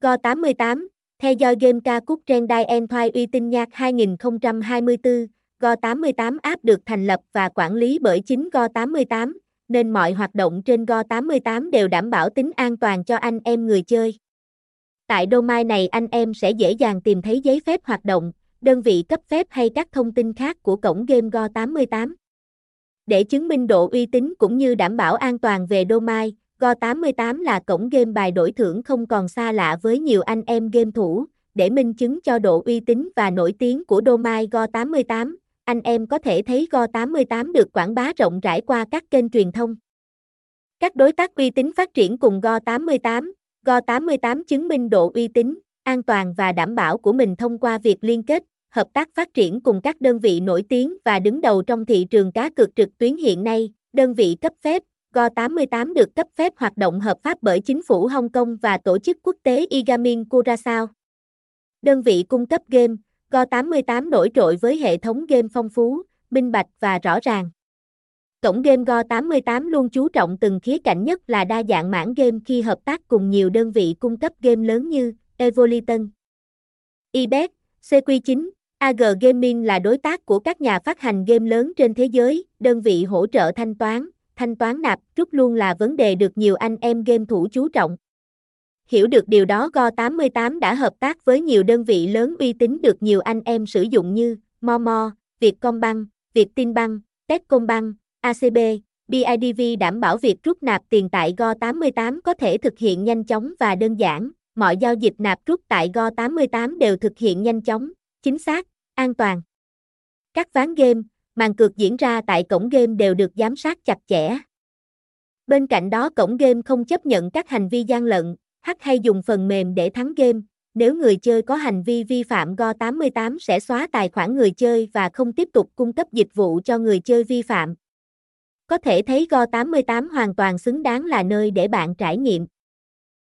Go88, theo dõi game ca cúc Trendai Entwine uy tín nhạc 2024, Go88 app được thành lập và quản lý bởi chính Go88, nên mọi hoạt động trên Go88 đều đảm bảo tính an toàn cho anh em người chơi. Tại domain này anh em sẽ dễ dàng tìm thấy giấy phép hoạt động, đơn vị cấp phép hay các thông tin khác của cổng game Go88. Để chứng minh độ uy tín cũng như đảm bảo an toàn về domain, Go88 là cổng game bài đổi thưởng không còn xa lạ với nhiều anh em game thủ. Để minh chứng cho độ uy tín và nổi tiếng của domain Go88, anh em có thể thấy Go88 được quảng bá rộng rãi qua các kênh truyền thông. Các đối tác uy tín phát triển cùng Go88, Go88 chứng minh độ uy tín, an toàn và đảm bảo của mình thông qua việc liên kết, hợp tác phát triển cùng các đơn vị nổi tiếng và đứng đầu trong thị trường cá cược trực tuyến hiện nay, đơn vị cấp phép, Go88 được cấp phép hoạt động hợp pháp bởi chính phủ Hong Kong và tổ chức quốc tế Igamin Curaçao. Đơn vị cung cấp game, Go88 nổi trội với hệ thống game phong phú, minh bạch và rõ ràng. Cổng game Go88 luôn chú trọng từng khía cạnh nhất là đa dạng mảng game khi hợp tác cùng nhiều đơn vị cung cấp game lớn như Evoliton, eBet, CQ9, AG Gaming là đối tác của các nhà phát hành game lớn trên thế giới, đơn vị hỗ trợ thanh toán, thanh toán nạp rút luôn là vấn đề được nhiều anh em game thủ chú trọng. Hiểu được điều đó Go88 đã hợp tác với nhiều đơn vị lớn uy tín được nhiều anh em sử dụng như Momo, Vietcombank, Vietinbank, Techcombank, ACB, BIDV đảm bảo việc rút nạp tiền tại Go88 có thể thực hiện nhanh chóng và đơn giản. Mọi giao dịch nạp rút tại Go88 đều thực hiện nhanh chóng, chính xác, an toàn. Các ván game, màn cược diễn ra tại cổng game đều được giám sát chặt chẽ. Bên cạnh đó cổng game không chấp nhận các hành vi gian lận, hack hay dùng phần mềm để thắng game. Nếu người chơi có hành vi vi phạm Go88 sẽ xóa tài khoản người chơi và không tiếp tục cung cấp dịch vụ cho người chơi vi phạm. Có thể thấy Go88 hoàn toàn xứng đáng là nơi để bạn trải nghiệm.